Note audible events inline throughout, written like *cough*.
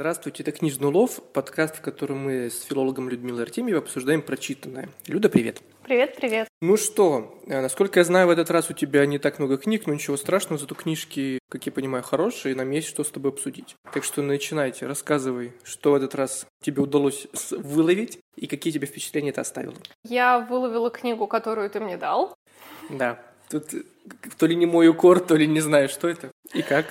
Здравствуйте, это «Книжный улов», подкаст, в котором мы с филологом Людмилой Артемьевой обсуждаем прочитанное. Люда, привет. Привет, привет. Ну что, э, насколько я знаю, в этот раз у тебя не так много книг, но ничего страшного, зато книжки, как я понимаю, хорошие, и нам есть что с тобой обсудить. Так что начинайте, рассказывай, что в этот раз тебе удалось выловить, и какие тебе впечатления это оставило. Я выловила книгу, которую ты мне дал. Да, тут э, то ли не мой укор, то ли не знаю, что это и как.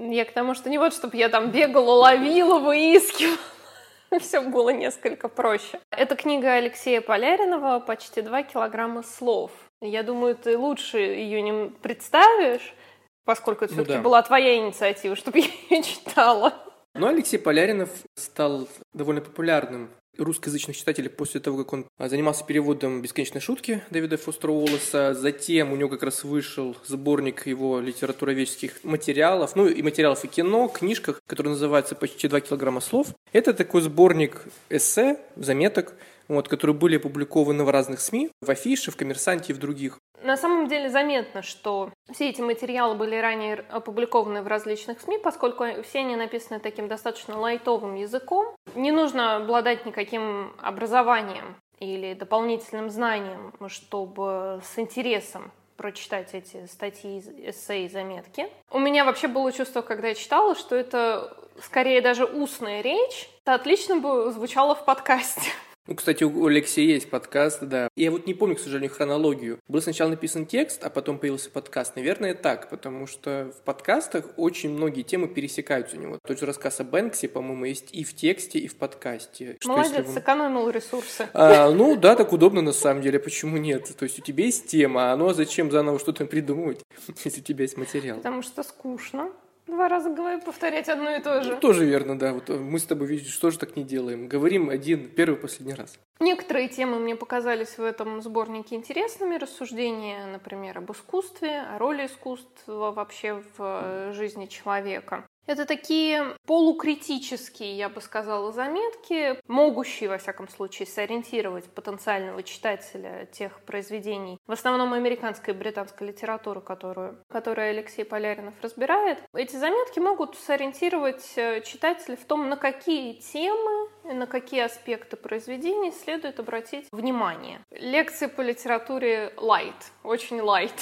Я к тому, что не вот, чтобы я там бегала, ловила, выискивала. *laughs* Все было несколько проще. Это книга Алексея Поляринова «Почти два килограмма слов». Я думаю, ты лучше ее не представишь, поскольку это ну, все-таки да. была твоя инициатива, чтобы *laughs* я ее читала. Ну, Алексей Поляринов стал довольно популярным русскоязычных читателей после того, как он а, занимался переводом «Бесконечной шутки» Дэвида Фостера Уоллеса. Затем у него как раз вышел сборник его литературоведческих материалов, ну и материалов и кино, книжках, который называется «Почти два килограмма слов». Это такой сборник эссе, заметок, вот, которые были опубликованы в разных СМИ, в Афише, в Коммерсанте и в других. На самом деле заметно, что все эти материалы были ранее опубликованы в различных СМИ, поскольку все они написаны таким достаточно лайтовым языком. Не нужно обладать никаким образованием или дополнительным знанием, чтобы с интересом прочитать эти статьи, эссе и заметки. У меня вообще было чувство, когда я читала, что это скорее даже устная речь. Это отлично бы звучало в подкасте. Ну, кстати, у Алексея есть подкаст, да. Я вот не помню, к сожалению, хронологию. Был сначала написан текст, а потом появился подкаст. Наверное, так, потому что в подкастах очень многие темы пересекаются у него. Тот же рассказ о Бэнксе, по-моему, есть и в тексте, и в подкасте. Что, Молодец, вы... сэкономил ресурсы. А, ну да, так удобно на самом деле, почему нет? То есть у тебя есть тема, а ну а зачем заново что-то придумывать, *laughs* если у тебя есть материал? Потому что скучно. Два раза говорю, повторять одно и то же. Ну, тоже верно, да. Вот мы с тобой, видишь, что же так не делаем. Говорим один, первый, последний раз. Некоторые темы мне показались в этом сборнике интересными. Рассуждения, например, об искусстве, о роли искусства вообще в э, жизни человека. Это такие полукритические, я бы сказала, заметки, могущие, во всяком случае, сориентировать потенциального читателя тех произведений, в основном американской и британской литературы, которую, которую Алексей Поляринов разбирает. Эти заметки могут сориентировать э, читателя в том, на какие темы на какие аспекты произвений следует обратить внимание. Лекции по литературе light, очень light.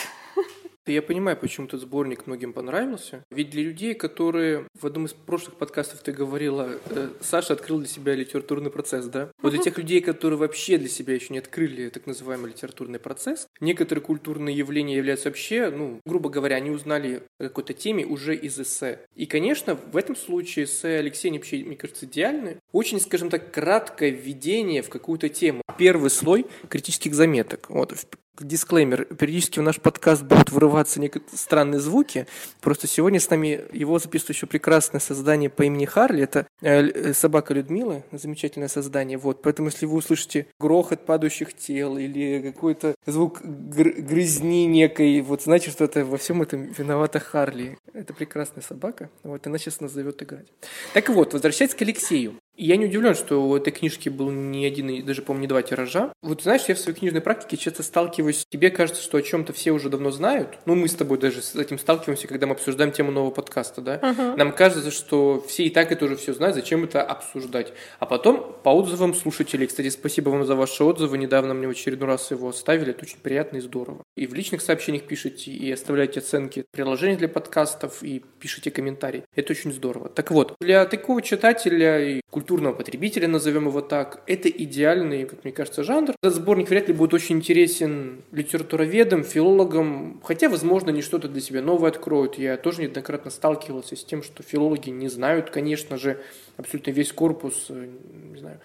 Я понимаю, почему этот сборник многим понравился. Ведь для людей, которые в одном из прошлых подкастов ты говорила, э, Саша открыл для себя литературный процесс, да? Вот для тех людей, которые вообще для себя еще не открыли так называемый литературный процесс, некоторые культурные явления являются вообще, ну, грубо говоря, они узнали о какой-то теме уже из эссе. И, конечно, в этом случае эссе Алексея вообще, мне кажется, идеальны. Очень, скажем так, краткое введение в какую-то тему. Первый слой критических заметок. Вот дисклеймер. Периодически в наш подкаст будут вырываться некоторые странные звуки. Просто сегодня с нами его записывает еще прекрасное создание по имени Харли. Это э, собака Людмила, замечательное создание. Вот. Поэтому если вы услышите грохот падающих тел или какой-то звук гр- грызни некой, вот значит, что это во всем этом виновата Харли. Это прекрасная собака. Вот она сейчас назовет играть. Так вот, возвращаясь к Алексею. Я не удивлен, что у этой книжки был не один, даже, по-моему, не два тиража. Вот знаешь, я в своей книжной практике часто сталкиваюсь, тебе кажется, что о чем-то все уже давно знают. Ну, мы с тобой даже с этим сталкиваемся, когда мы обсуждаем тему нового подкаста, да? Uh-huh. Нам кажется, что все и так это уже все знают, зачем это обсуждать. А потом по отзывам слушателей, кстати, спасибо вам за ваши отзывы, недавно мне в очередной раз его оставили, это очень приятно и здорово. И в личных сообщениях пишите, и оставляйте оценки приложений для подкастов, и пишите комментарии. Это очень здорово. Так вот, для такого читателя и культурного культурного потребителя, назовем его так. Это идеальный, как мне кажется, жанр. Этот сборник вряд ли будет очень интересен литературоведам, филологам, хотя, возможно, они что-то для себя новое откроют. Я тоже неоднократно сталкивался с тем, что филологи не знают, конечно же, абсолютно весь корпус, э, не знаю,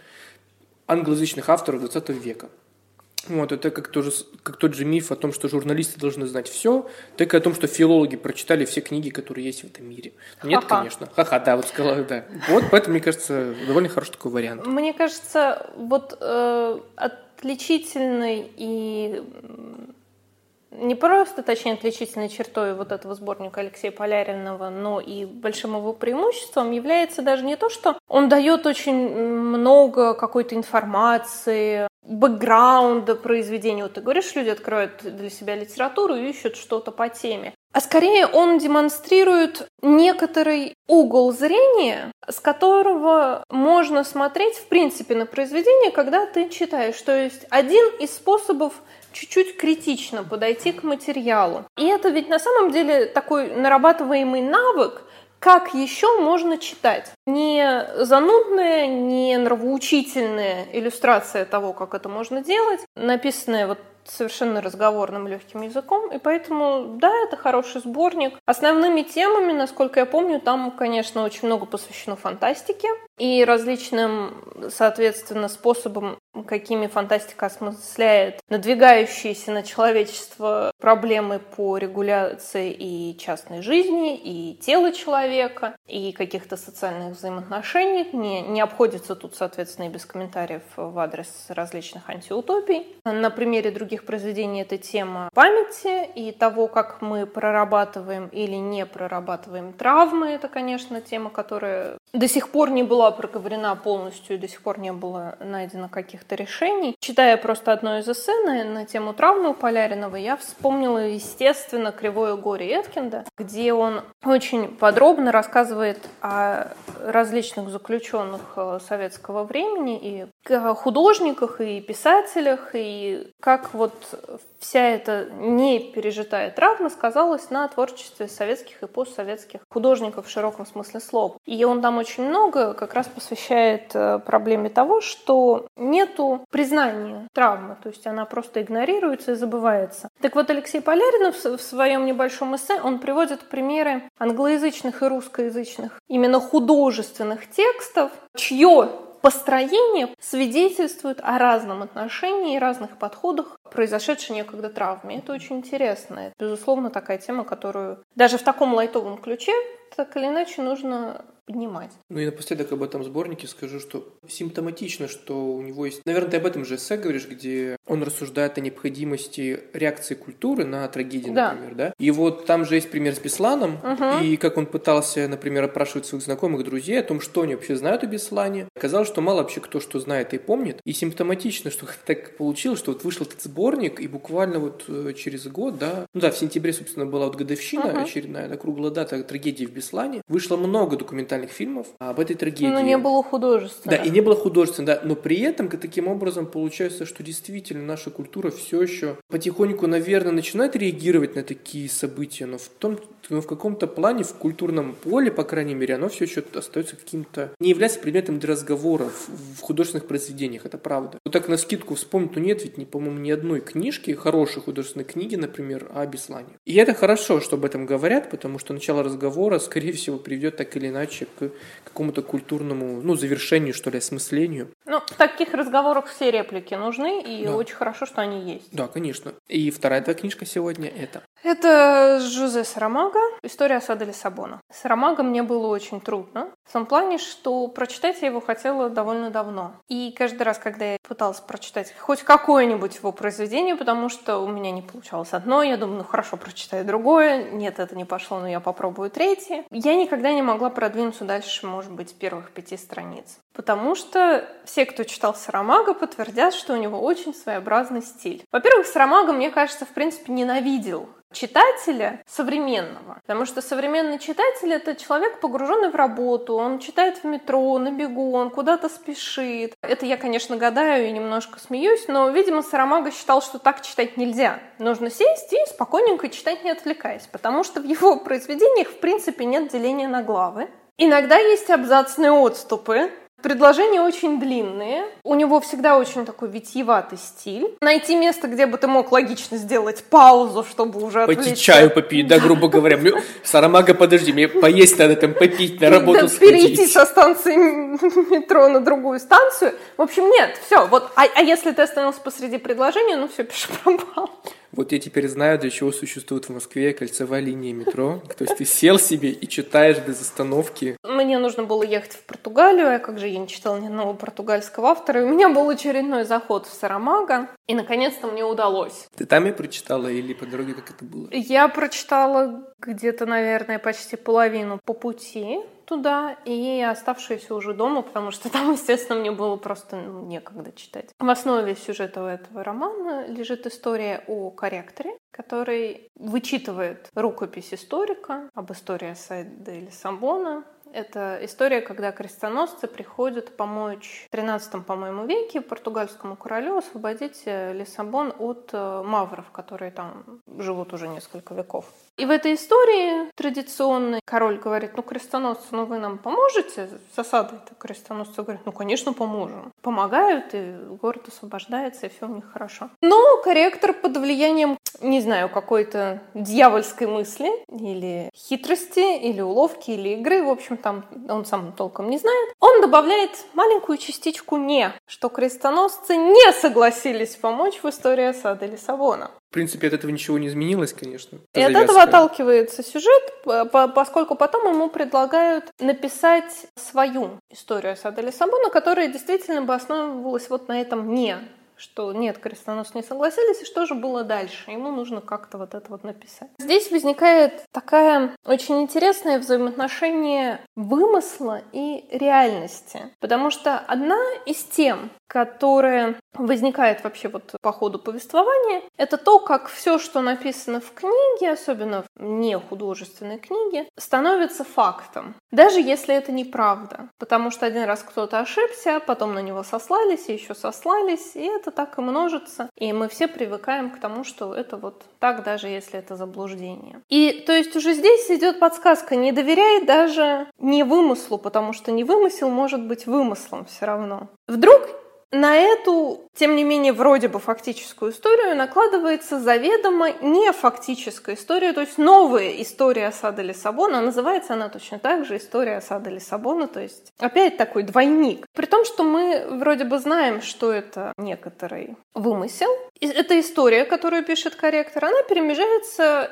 англоязычных авторов 20 века. Вот, это как, тоже, как тот же миф о том, что журналисты должны знать все, так и о том, что филологи прочитали все книги, которые есть в этом мире. Нет, Ха-ха. конечно. Ха-ха, да, вот сказала, да. Вот, поэтому, мне кажется, довольно хороший такой вариант. Мне кажется, вот э, отличительной и не просто, точнее, отличительной чертой вот этого сборника Алексея Поляринова, но и большим его преимуществом является даже не то, что он дает очень много какой-то информации, бэкграунда произведения. Вот ты говоришь, люди откроют для себя литературу и ищут что-то по теме. а скорее он демонстрирует некоторый угол зрения, с которого можно смотреть, в принципе, на произведение, когда ты читаешь. То есть один из способов чуть-чуть критично подойти к материалу. И это ведь на самом деле такой нарабатываемый навык, как еще можно читать? Не занудная, не нравоучительная иллюстрация того, как это можно делать, написанная вот совершенно разговорным легким языком, и поэтому, да, это хороший сборник. Основными темами, насколько я помню, там, конечно, очень много посвящено фантастике и различным, соответственно, способам, какими фантастика осмысляет надвигающиеся на человечество проблемы по регуляции и частной жизни, и тела человека, и каких-то социальных взаимоотношений. Не, не обходится тут, соответственно, и без комментариев в адрес различных антиутопий. На примере других произведений эта тема памяти и того, как мы прорабатываем или не прорабатываем травмы. Это, конечно, тема, которая до сих пор не была проговорена полностью до сих пор не было найдено каких-то решений. Читая просто одно из эссе на, на тему травмы у Поляринова, я вспомнила, естественно, «Кривое горе» Эткинда, где он очень подробно рассказывает о различных заключенных э, советского времени и художниках, и писателях, и как вот вся эта не пережитая травма сказалась на творчестве советских и постсоветских художников в широком смысле слова. И он там очень много как раз посвящает э, проблеме того, что нету признания травмы, то есть она просто игнорируется и забывается. Так вот, Алексей Поляринов в своем небольшом эссе, он приводит примеры англоязычных и русскоязычных именно художественных текстов, чье построение свидетельствует о разном отношении и разных подходах произошедшей некогда травме. Это очень интересно. Это, безусловно, такая тема, которую даже в таком лайтовом ключе так или иначе нужно поднимать. Ну и напоследок об этом сборнике скажу, что симптоматично, что у него есть... Наверное, ты об этом же эссе говоришь, где он рассуждает о необходимости реакции культуры на трагедии, да. например, да? И вот там же есть пример с Бесланом, угу. и как он пытался, например, опрашивать своих знакомых, друзей о том, что они вообще знают о Беслане. Оказалось, что мало вообще кто что знает и помнит. И симптоматично, что *laughs* так получилось, что вот вышел этот сборник, и буквально вот э, через год, да, ну да, в сентябре, собственно, была вот годовщина угу. очередная, да, круглая дата трагедии в Беслане. Вышло много документальных фильмов об этой трагедии. Но не было художественно. Да, и не было художественно, да. Но при этом таким образом получается, что действительно наша культура все еще потихоньку, наверное, начинает реагировать на такие события, но в том, но в каком-то плане, в культурном поле, по крайней мере, оно все еще остается каким-то... не является предметом для разговоров в художественных произведениях, это правда. Вот так на скидку вспомнить, ну нет ведь, не, по-моему, ни одной книжки, хорошей художественной книги, например, о Беслане. И это хорошо, что об этом говорят, потому что начало разговора, скорее всего, приведет так или иначе к какому-то культурному, ну, завершению, что ли, осмыслению. Ну, в таких разговорах все реплики нужны, и да. очень хорошо, что они есть. Да, конечно. И вторая твоя книжка сегодня это? Это Жузе Сарамага «История осады Лиссабона». Сарамага мне было очень трудно, в том плане, что прочитать я его хотела довольно давно. И каждый раз, когда я пыталась прочитать хоть какое-нибудь его произведение, потому что у меня не получалось одно, я думаю, ну хорошо, прочитаю другое, нет, это не пошло, но я попробую третье. Я никогда не могла продвинуться дальше, может быть, первых пяти страниц. Потому что все, кто читал Сарамага, подтвердят, что у него очень своеобразный стиль. Во-первых, Сарамага, мне кажется, в принципе, ненавидел читателя современного. Потому что современный читатель — это человек, погруженный в работу, он читает в метро, на бегу, он куда-то спешит. Это я, конечно, гадаю и немножко смеюсь, но, видимо, Сарамага считал, что так читать нельзя. Нужно сесть и спокойненько читать, не отвлекаясь, потому что в его произведениях, в принципе, нет деления на главы. Иногда есть абзацные отступы, Предложения очень длинные. У него всегда очень такой витьеватый стиль. Найти место, где бы ты мог логично сделать паузу, чтобы уже отвлечься. Пойти чаю *laughs* попить, да, грубо говоря. Сарамага, подожди, мне поесть надо там попить, на работу сходить. Перейти со станции *laughs* метро на другую станцию. В общем, нет, все. Вот, а, а если ты остановился посреди предложения, ну все, *laughs* пиши пропал. Вот я теперь знаю, для чего существует в Москве кольцевая линия метро. То есть ты сел себе и читаешь без остановки. Мне нужно было ехать в Португалию, а как же я не читала ни одного португальского автора. И у меня был очередной заход в Сарамага, и наконец-то мне удалось. Ты там и прочитала или по дороге как это было? Я прочитала где-то, наверное, почти половину по пути туда и оставшуюся уже дома, потому что там, *laughs* естественно, мне было просто ну, некогда читать. В основе сюжета этого романа лежит история о корректоре, который вычитывает рукопись историка об истории Сайда или Самбона, это история, когда крестоносцы приходят помочь в 13 по-моему, веке португальскому королю освободить э, Лиссабон от э, мавров, которые там живут уже несколько веков. И в этой истории традиционный король говорит, ну, крестоносцы, ну, вы нам поможете с осадой-то? Крестоносцы говорят, ну, конечно, поможем. Помогают, и город освобождается, и все у них хорошо. Но корректор под влиянием, не знаю, какой-то дьявольской мысли, или хитрости, или уловки, или игры, в общем, там он сам толком не знает, он добавляет маленькую частичку «не», что крестоносцы не согласились помочь в истории осады Лиссабона. В принципе, от этого ничего не изменилось, конечно. И от этого отталкивается сюжет, поскольку потом ему предлагают написать свою историю осады Лиссабона, которая действительно бы основывалась вот на этом «не», что нет, крестоносцы не согласились, и что же было дальше? Ему нужно как-то вот это вот написать. Здесь возникает такая очень интересное взаимоотношение вымысла и реальности, потому что одна из тем, которая возникает вообще вот по ходу повествования, это то, как все, что написано в книге, особенно в не художественной книге, становится фактом, даже если это неправда, потому что один раз кто-то ошибся, потом на него сослались, и еще сослались, и это так и множится, и мы все привыкаем к тому, что это вот так, даже если это заблуждение. И то есть уже здесь идет подсказка, не доверяй даже не вымыслу, потому что не вымысел может быть вымыслом все равно. Вдруг на эту, тем не менее, вроде бы фактическую историю накладывается заведомо не фактическая история, то есть новая история осады Лиссабона. Называется она точно так же «История осады Лиссабона», то есть опять такой двойник. При том, что мы вроде бы знаем, что это некоторый вымысел. Эта история, которую пишет корректор, она перемежается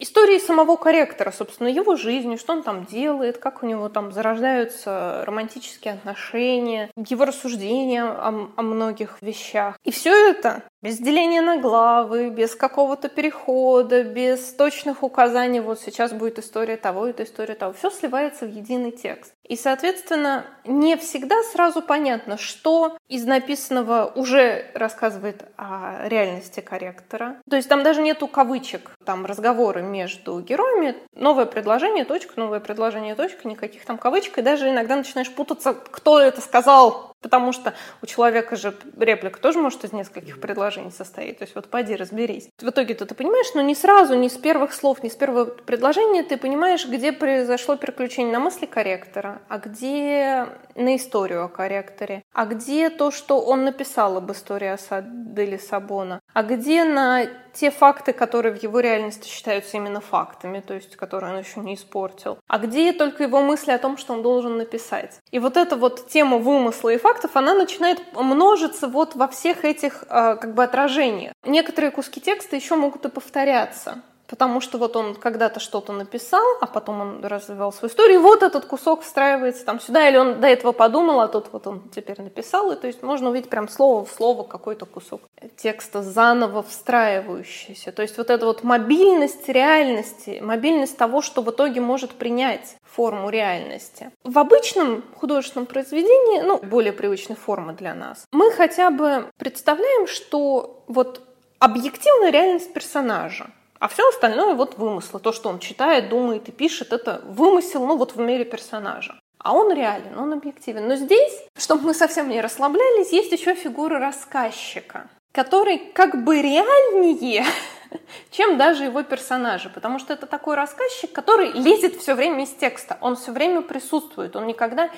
истории самого корректора, собственно, его жизни, что он там делает, как у него там зарождаются романтические отношения, его рассуждения о, о многих вещах. И все это без деления на главы, без какого-то перехода, без точных указаний, вот сейчас будет история того, это история того. Все сливается в единый текст. И, соответственно, не всегда сразу понятно, что из написанного уже рассказывает о реальности корректора. То есть там даже нету кавычек, там разговоры между героями, новое предложение, точка, новое предложение, точка, никаких там кавычек, и даже иногда начинаешь путаться, кто это сказал, потому что у человека же реплика тоже может из нескольких предложений состоять, то есть вот пойди разберись. В итоге ты понимаешь, но не сразу, не с первых слов, не с первого предложения ты понимаешь, где произошло переключение на мысли корректора, а где на историю о корректоре, а где то, что он написал об истории осады Лиссабона, а где на те факты, которые в его реальности считаются именно фактами, то есть которые он еще не испортил, а где только его мысли о том, что он должен написать. И вот эта вот тема вымысла и фактов, она начинает множиться вот во всех этих э, как бы отражениях. Некоторые куски текста еще могут и повторяться. Потому что вот он когда-то что-то написал, а потом он развивал свою историю, и вот этот кусок встраивается там сюда, или он до этого подумал, а тут вот он теперь написал, и то есть можно увидеть прям слово в слово какой-то кусок текста заново встраивающийся. То есть вот эта вот мобильность реальности, мобильность того, что в итоге может принять форму реальности. В обычном художественном произведении, ну, более привычной формы для нас, мы хотя бы представляем, что вот объективная реальность персонажа, а все остальное вот вымыслы. То, что он читает, думает и пишет, это вымысел, ну вот в мире персонажа. А он реален, он объективен. Но здесь, чтобы мы совсем не расслаблялись, есть еще фигура рассказчика, который как бы реальнее, *laughs* чем даже его персонажи, потому что это такой рассказчик, который лезет все время из текста, он все время присутствует, он никогда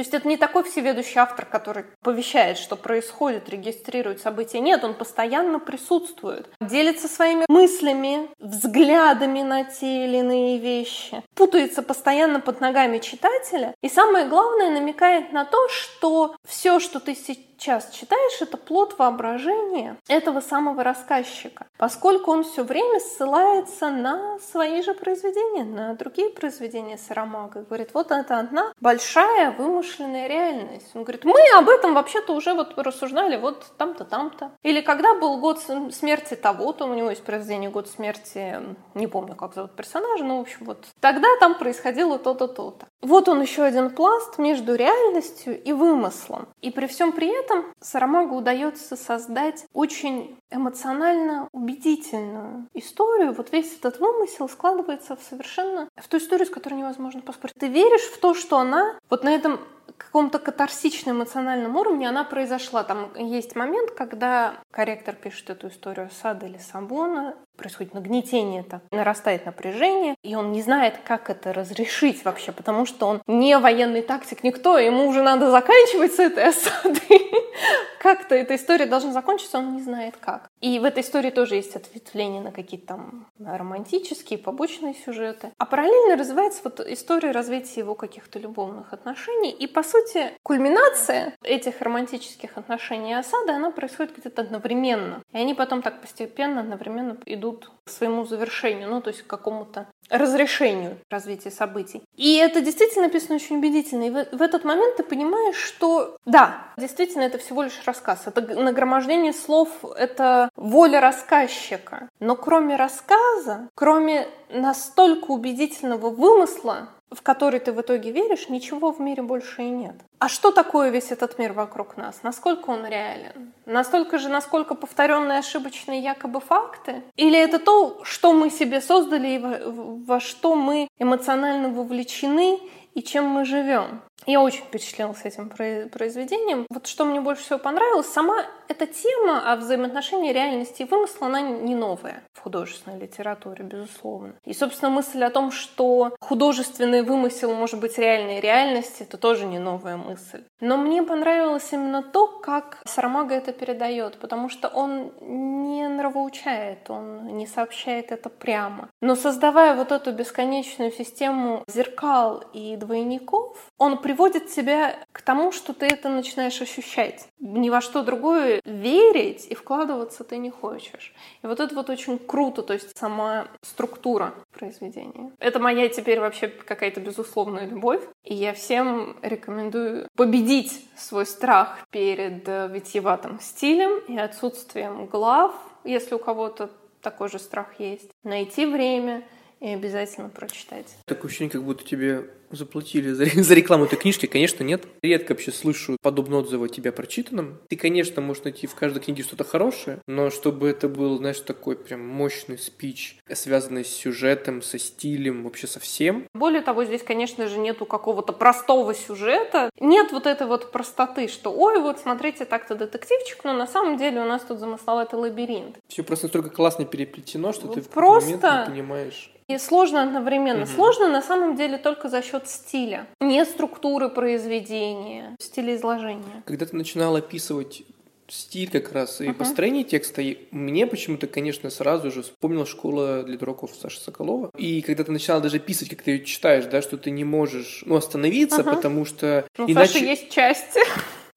то есть это не такой всеведущий автор, который повещает, что происходит, регистрирует события. Нет, он постоянно присутствует, делится своими мыслями, взглядами на те или иные вещи, путается постоянно под ногами читателя. И самое главное, намекает на то, что все, что ты сейчас читаешь, это плод воображения этого самого рассказчика, поскольку он все время ссылается на свои же произведения, на другие произведения Сарамага. Говорит, вот это одна большая вымышленная реальность. Он говорит, мы об этом вообще-то уже вот рассуждали вот там-то, там-то. Или когда был год смерти того-то, у него есть произведение «Год смерти», не помню, как зовут персонажа, но, в общем, вот тогда там происходило то-то, то-то. Вот он еще один пласт между реальностью и вымыслом. И при всем при этом Сарамагу удается создать очень эмоционально убедительную историю. Вот весь этот вымысел складывается в совершенно в ту историю, с которой невозможно поспорить. Ты веришь в то, что она вот на этом каком-то катарсичном эмоциональном уровне она произошла. Там есть момент, когда корректор пишет эту историю Сада или Самбона, происходит нагнетение, так, нарастает напряжение, и он не знает, как это разрешить вообще, потому что он не военный тактик, никто, ему уже надо заканчивать с этой осадой. *laughs* Как-то эта история должна закончиться, он не знает как. И в этой истории тоже есть ответвления на какие-то там романтические, побочные сюжеты. А параллельно развивается вот история развития его каких-то любовных отношений. И, по сути, кульминация этих романтических отношений и осады, она происходит где-то одновременно. И они потом так постепенно, одновременно идут к своему завершению, ну, то есть к какому-то разрешению развития событий. И это действительно написано очень убедительно. И в, в этот момент ты понимаешь, что да, действительно, это всего лишь рассказ. Это нагромождение слов, это воля рассказчика. Но кроме рассказа, кроме настолько убедительного вымысла, в который ты в итоге веришь, ничего в мире больше и нет. А что такое весь этот мир вокруг нас? Насколько он реален? Настолько же, насколько повторенные ошибочные якобы факты? Или это то, что мы себе создали и во, во что мы эмоционально вовлечены и чем мы живем? Я очень впечатлилась этим произведением. Вот что мне больше всего понравилось, сама эта тема о взаимоотношении реальности и вымысла, она не новая в художественной литературе, безусловно. И, собственно, мысль о том, что художественный вымысел может быть реальной реальностью, это тоже не новая мысль. Но мне понравилось именно то, как Сарамага это передает, потому что он не нравоучает, он не сообщает это прямо. Но создавая вот эту бесконечную систему зеркал и двойников, он приводит тебя к тому, что ты это начинаешь ощущать. Ни во что другое верить и вкладываться ты не хочешь. И вот это вот очень круто, то есть сама структура произведения. Это моя теперь вообще какая-то безусловная любовь. И я всем рекомендую победить свой страх перед э, витиеватым стилем и отсутствием глав, если у кого-то такой же страх есть. Найти время и обязательно прочитать. Такое ощущение, как будто тебе заплатили за, *laughs* за рекламу этой книжки? Конечно, нет. Редко вообще слышу подобные отзывы о тебя прочитанном. Ты, конечно, можешь найти в каждой книге что-то хорошее, но чтобы это был, знаешь, такой прям мощный спич, связанный с сюжетом, со стилем, вообще со всем. Более того, здесь, конечно же, нету какого-то простого сюжета. Нет вот этой вот простоты, что, ой, вот смотрите, так-то детективчик, но на самом деле у нас тут замысловатый лабиринт. Все просто настолько классно переплетено, что ты просто... в момент не понимаешь. И сложно одновременно. Угу. Сложно на самом деле только за счет стиля, не структуры произведения, стиля изложения. Когда ты начинал описывать стиль как раз и uh-huh. построение текста, и мне почему-то, конечно, сразу же вспомнил школа для дураков Саши Соколова. И когда ты начинал даже писать, как ты ее читаешь, да, что ты не можешь, ну, остановиться, uh-huh. потому что... Ну, иначе... Саша есть части.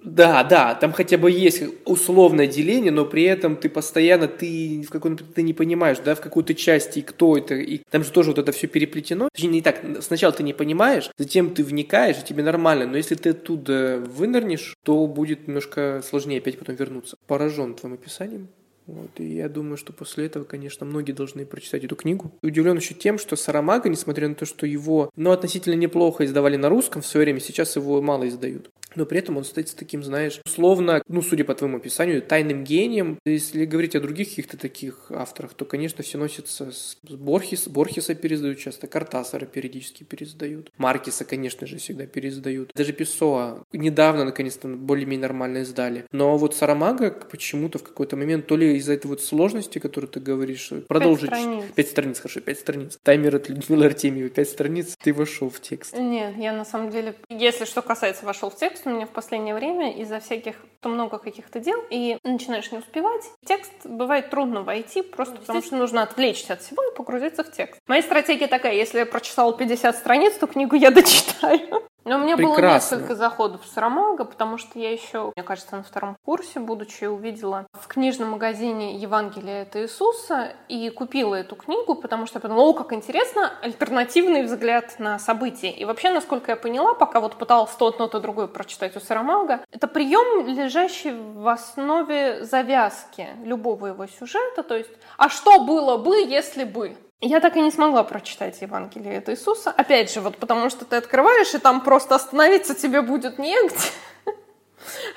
Да, да, там хотя бы есть условное деление, но при этом ты постоянно, ты в каком-то, ты не понимаешь, да, в какой-то части, кто это, и там же тоже вот это все переплетено. Точнее, не так, сначала ты не понимаешь, затем ты вникаешь, и тебе нормально, но если ты оттуда вынырнешь, то будет немножко сложнее опять потом вернуться. Поражен твоим описанием. Вот, и я думаю, что после этого, конечно, многие должны прочитать эту книгу. Удивлен еще тем, что Сарамага, несмотря на то, что его, ну, относительно неплохо издавали на русском в свое время, сейчас его мало издают но при этом он стоит таким, знаешь, условно, ну, судя по твоему описанию, тайным гением. Если говорить о других каких-то таких авторах, то, конечно, все носится с Борхес, Борхеса пересдают часто, Картасара периодически пересдают, Маркиса, конечно же, всегда пересдают. Даже Песоа недавно, наконец-то, более-менее нормально издали. Но вот Сарамага почему-то в какой-то момент, то ли из-за этой вот сложности, которую ты говоришь, продолжить... Пять страниц. Пять страниц, хорошо, пять страниц. Таймер от Людмилы Артемьевой, пять страниц, ты вошел в текст. Нет, я на самом деле, если что касается вошел в текст, у меня в последнее время из-за всяких то много каких-то дел, и начинаешь не успевать. Текст бывает трудно войти, просто потому что нужно отвлечься от всего и погрузиться в текст. Моя стратегия такая, если я прочитала 50 страниц, то книгу я *laughs* дочитаю. Но у меня Прекрасно. было несколько заходов в Сарамага, потому что я еще, мне кажется, на втором курсе, будучи, увидела в книжном магазине Евангелие от Иисуса и купила эту книгу, потому что я подумала, о, как интересно, альтернативный взгляд на события. И вообще, насколько я поняла, пока вот пыталась то одно, то другое прочитать у Сарамага, это прием, лежащий в основе завязки любого его сюжета, то есть, а что было бы, если бы? Я так и не смогла прочитать Евангелие от Иисуса. Опять же, вот потому что ты открываешь, и там просто остановиться тебе будет негде. *laughs*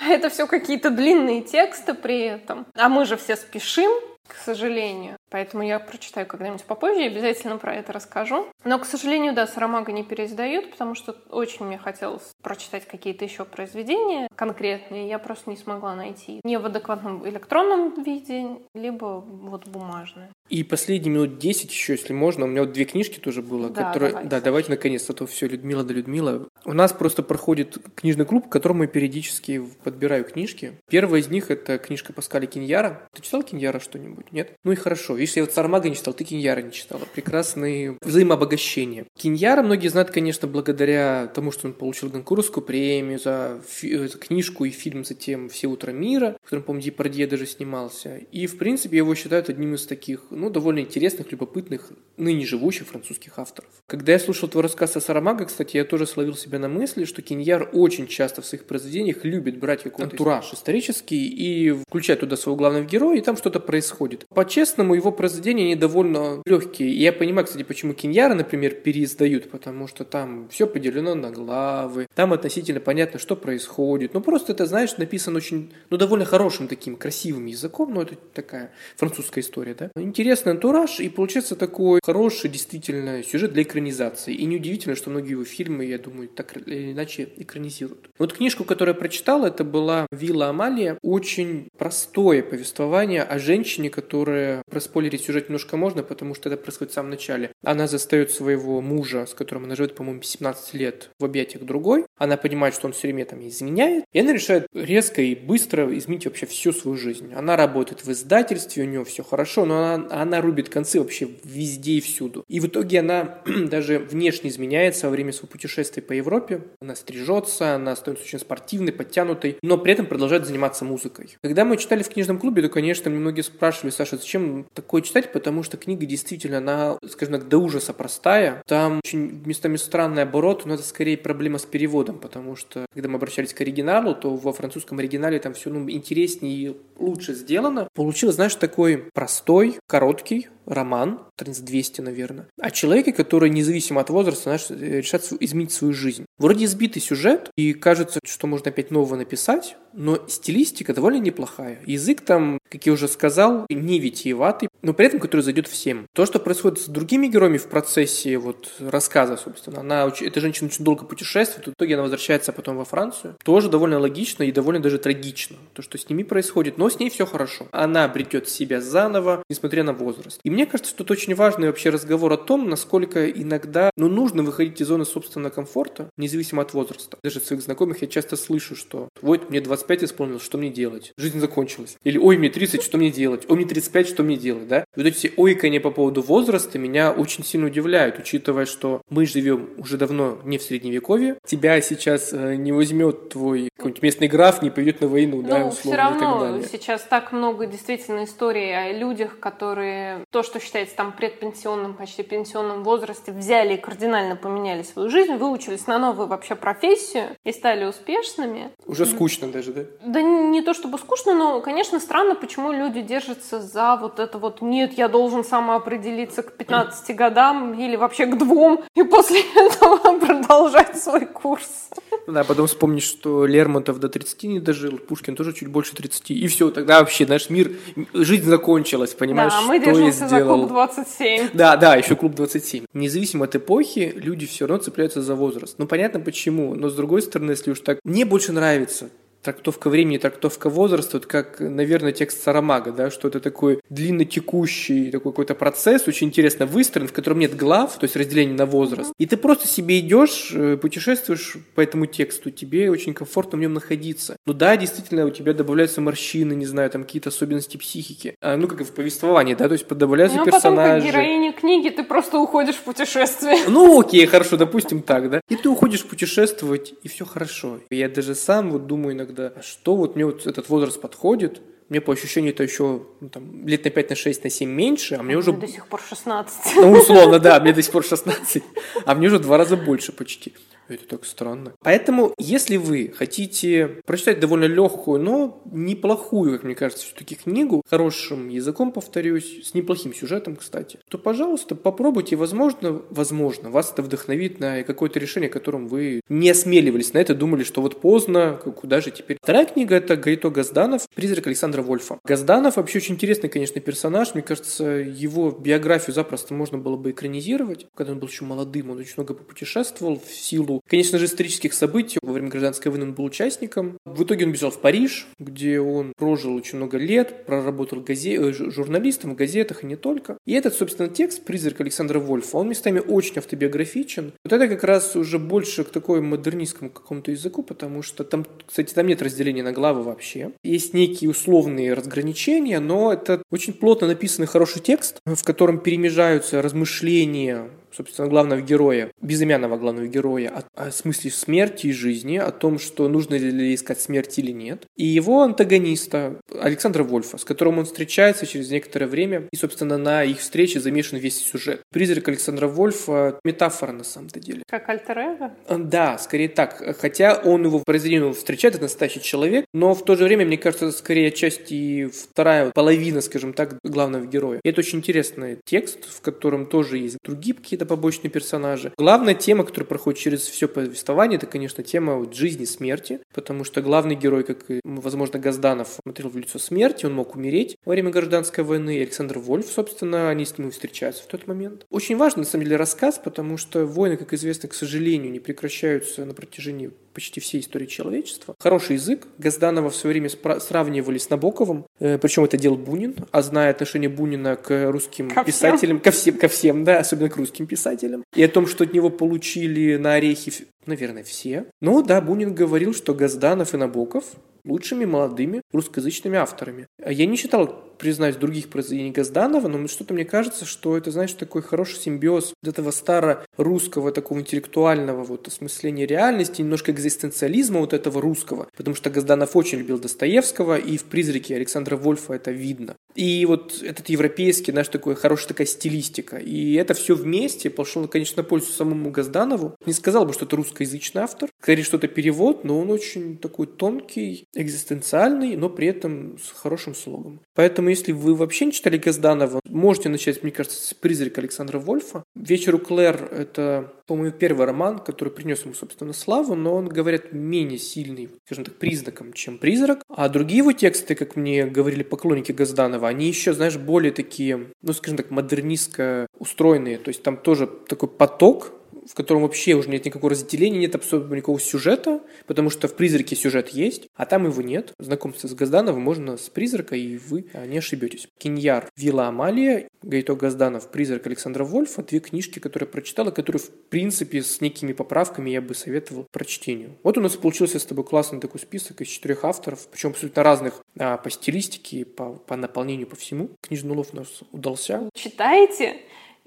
А это все какие-то длинные тексты при этом. А мы же все спешим, к сожалению. Поэтому я прочитаю когда-нибудь попозже и обязательно про это расскажу. Но, к сожалению, да, Сарамага не переиздают, потому что очень мне хотелось прочитать какие-то еще произведения конкретные. Я просто не смогла найти не в адекватном электронном виде, либо вот бумажное. И последние минут 10 еще, если можно. У меня вот две книжки тоже было, Да, которые... давайте. Да, давайте наконец-то, а то все, Людмила да Людмила. У нас просто проходит книжный клуб, в котором я периодически подбираю книжки. Первая из них это книжка Паскаля Киньяра. Ты читал Киньяра что-нибудь? Нет? Ну и хорошо. Видишь, я вот Сармага не читал, ты Киньяра не читала. Прекрасные взаимообогащения. Киньяра многие знают, конечно, благодаря тому, что он получил Гонкурскую премию за, фи- э, за книжку и фильм затем «Все утро мира», в котором, по-моему, Депардье даже снимался. И, в принципе, его считают одним из таких, ну, довольно интересных, любопытных, ныне живущих французских авторов. Когда я слушал твой рассказ о Сарамаго, кстати, я тоже словил себя на мысли, что Киньяр очень часто в своих произведениях любит брать какой-то антураж исторический и включать туда своего главного героя, и там что-то происходит. По-честному, его произведения, они довольно легкие. И я понимаю, кстати, почему Киньяра, например, переиздают, потому что там все поделено на главы, там относительно понятно, что происходит. Ну, просто это, знаешь, написано очень, ну, довольно хорошим таким красивым языком, ну, это такая французская история, да. Интересный антураж, и получается такой хороший, действительно, сюжет для экранизации. И неудивительно, что многие его фильмы, я думаю, так или иначе экранизируют. Вот книжку, которую я прочитал, это была «Вилла Амалия». Очень простое повествование о женщине, которая... Проспойлерить сюжет немножко можно, потому что это происходит в самом начале. Она застает своего мужа, с которым она живет, по-моему, 17 лет, в объятиях другой. Она понимает, что он все время там изменяет. И она решает резко и быстро изменить вообще всю свою жизнь. Она работает в издательстве, у нее все хорошо, но она, она рубит концы вообще везде и всюду. И в итоге она *clears throat* даже внешне изменяется во время своего путешествия по Европе. Она стрижется, она становится очень спортивной, подтянутой, но при этом продолжает заниматься музыкой. Когда мы читали в книжном клубе, то, конечно, мне многие спрашивали, Саша, зачем такое читать? Потому что книга действительно, она, скажем так, до ужаса простая. Там очень местами странный оборот, но это скорее проблема с переводом, потому что, когда мы обращались к оригиналу, то во французском оригинале там все ну, интереснее и лучше сделано. Получилось, знаешь, такой простой, короткий, роман, страниц 200, наверное, о человеке, который независимо от возраста знаешь, решает изменить свою жизнь. Вроде избитый сюжет, и кажется, что можно опять нового написать, но стилистика довольно неплохая. Язык там, как я уже сказал, не витиеватый, но при этом который зайдет всем. То, что происходит с другими героями в процессе вот рассказа, собственно, она, эта женщина очень долго путешествует, в итоге она возвращается потом во Францию, тоже довольно логично и довольно даже трагично. То, что с ними происходит, но с ней все хорошо. Она обретет себя заново, несмотря на возраст. И мне кажется, что это очень важный вообще разговор о том, насколько иногда ну, нужно выходить из зоны собственного комфорта, независимо от возраста. Даже от своих знакомых я часто слышу, что вот мне 25 исполнилось, что мне делать? Жизнь закончилась. Или ой, мне 30, что мне делать? Ой, мне 35, что мне делать? Да? И вот эти ойкания по поводу возраста меня очень сильно удивляют, учитывая, что мы живем уже давно не в средневековье. Тебя сейчас э, не возьмет твой какой-нибудь местный граф, не пойдет на войну, да, Ну, условно, все и так равно далее. сейчас так много действительно историй о людях, которые то, что считается там предпенсионным, почти пенсионном возрасте, взяли и кардинально поменяли свою жизнь, выучились на новую вообще профессию и стали успешными. Уже скучно даже, да? Да не не то чтобы скучно, но, конечно, странно, почему люди держатся за вот это вот «нет, я должен самоопределиться к 15 годам или вообще к двум, и после *laughs* этого продолжать свой курс». Да, потом вспомнишь, что Лермонтов до 30 не дожил, Пушкин тоже чуть больше 30. И все, тогда вообще наш мир, жизнь закончилась, понимаешь, да, мы что я сделал. клуб 27. *laughs* Да, да, еще клуб 27. Независимо от эпохи, люди все равно цепляются за возраст. Ну, понятно почему, но с другой стороны, если уж так... Мне больше нравится трактовка времени, трактовка возраста, вот как, наверное, текст Сарамага, да, что это такой длинно текущий такой какой-то процесс, очень интересно выстроен, в котором нет глав, то есть разделение на возраст. И ты просто себе идешь, э, путешествуешь по этому тексту, тебе очень комфортно в нем находиться. Ну да, действительно, у тебя добавляются морщины, не знаю, там какие-то особенности психики. А, ну, как и в повествовании, да, то есть добавляются ну, персонажи. потом, как героиня книги, ты просто уходишь в путешествие. Ну, окей, хорошо, допустим так, да. И ты уходишь путешествовать, и все хорошо. Я даже сам вот думаю иногда, а что вот мне вот этот возраст подходит, мне по ощущению это еще ну, там, лет на 5, на 6, на 7 меньше, а мне а уже... Мне до сих пор 16. Ну, условно, да, мне до сих пор 16, а мне уже в два раза больше почти. Это так странно. Поэтому, если вы хотите прочитать довольно легкую, но неплохую, как мне кажется, все-таки книгу, хорошим языком, повторюсь, с неплохим сюжетом, кстати, то, пожалуйста, попробуйте, возможно, возможно, вас это вдохновит на какое-то решение, которым вы не осмеливались на это, думали, что вот поздно, куда же теперь. Вторая книга — это Гаито Газданов «Призрак Александра Вольфа». Газданов вообще очень интересный, конечно, персонаж. Мне кажется, его биографию запросто можно было бы экранизировать. Когда он был еще молодым, он очень много попутешествовал в силу конечно же, исторических событий. Во время гражданской войны он был участником. В итоге он бежал в Париж, где он прожил очень много лет, проработал газе... Э, журналистом в газетах и не только. И этот, собственно, текст «Призрак Александра Вольфа», он местами очень автобиографичен. Вот это как раз уже больше к такой модернистскому какому-то языку, потому что там, кстати, там нет разделения на главы вообще. Есть некие условные разграничения, но это очень плотно написанный хороший текст, в котором перемежаются размышления собственно, главного героя, безымянного главного героя, о, о смысле смерти и жизни, о том, что нужно ли искать смерть или нет. И его антагониста Александра Вольфа, с которым он встречается через некоторое время, и, собственно, на их встрече замешан весь сюжет. Призрак Александра Вольфа — метафора на самом-то деле. Как альтер -эго? Да, скорее так. Хотя он его в произведении встречает, это настоящий человек, но в то же время, мне кажется, это скорее часть вторая половина, скажем так, главного героя. И это очень интересный текст, в котором тоже есть другие какие-то побочные персонажи. Главная тема, которая проходит через все повествование, это, конечно, тема вот жизни и смерти, потому что главный герой, как и, возможно, Газданов, смотрел в лицо смерти, он мог умереть во время гражданской войны. И Александр Вольф, собственно, они с ним встречаются в тот момент. Очень важный, на самом деле, рассказ, потому что войны, как известно, к сожалению, не прекращаются на протяжении почти всей истории человечества. Хороший язык. Газданова в свое время сравнивали с Набоковым, э, причем это делал Бунин, а зная отношение Бунина к русским ко писателям, всем. ко всем, ко всем, да, особенно к русским писателям, и о том, что от него получили на орехи, наверное, все. Но да, Бунин говорил, что Газданов и Набоков лучшими молодыми русскоязычными авторами. Я не читал, признаюсь, других произведений Газданова, но что-то мне кажется, что это, знаешь, такой хороший симбиоз этого старорусского такого интеллектуального вот осмысления реальности, немножко экзистенциализма вот этого русского, потому что Газданов очень любил Достоевского, и в «Призраке» Александра Вольфа это видно. И вот этот европейский, знаешь, такой хорошая такая стилистика. И это все вместе пошло, конечно, на пользу самому Газданову. Не сказал бы, что это русскоязычный автор. Скорее, что это перевод, но он очень такой тонкий, экзистенциальный, но при этом с хорошим слогом. Поэтому, если вы вообще не читали Газданова, можете начать, мне кажется, с «Призрак» Александра Вольфа. «Вечер у Клэр» — это, по-моему, первый роман, который принес ему, собственно, славу, но он, говорят, менее сильный, скажем так, признаком, чем «Призрак». А другие его тексты, как мне говорили поклонники Газданова, они еще, знаешь, более такие, ну, скажем так, модернистско устроенные. То есть там тоже такой поток в котором вообще уже нет никакого разделения, нет абсолютно никакого сюжета, потому что в «Призраке» сюжет есть, а там его нет. Знакомство с Газдановым можно с «Призрака», и вы а, не ошибетесь. Киньяр «Вилла Амалия», Гайто Газданов «Призрак» Александра Вольфа, две книжки, которые я прочитала, которые, в принципе, с некими поправками я бы советовал прочтению. Вот у нас получился с тобой классный такой список из четырех авторов, причем абсолютно разных а, по стилистике, по, по наполнению, по всему. Книжный улов у нас удался. Читайте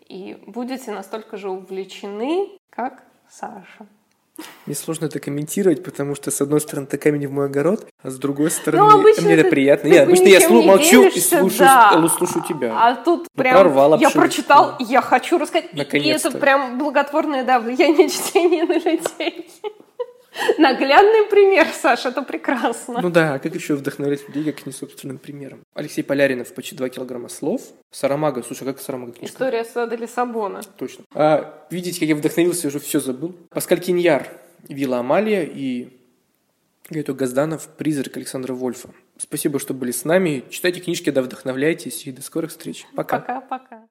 и будете настолько же увлечены, как Саша. Мне сложно это комментировать, потому что, с одной стороны, это камень в мой огород, а с другой стороны, ну, мне это приятно. Нет, обычно я слу- молчу и слушаю, да. слушаю тебя. А тут ну, прям прорвал я прочитал, я хочу рассказать. И это прям благотворное да, влияние чтения на людей. Наглядный пример, Саша, это прекрасно. Ну да, а как еще вдохновлять людей, как не собственным примером? Алексей Поляринов почти 2 килограмма слов. Сарамага, слушай, как Сарамага книжка? История сада Лиссабона. Точно. А, видите, как я вдохновился, уже все забыл. Паскаль Киньяр, Вилла Амалия и Гайто Газданов, «Призрак» Александра Вольфа. Спасибо, что были с нами. Читайте книжки, да вдохновляйтесь, и до скорых встреч. Пока. Пока-пока.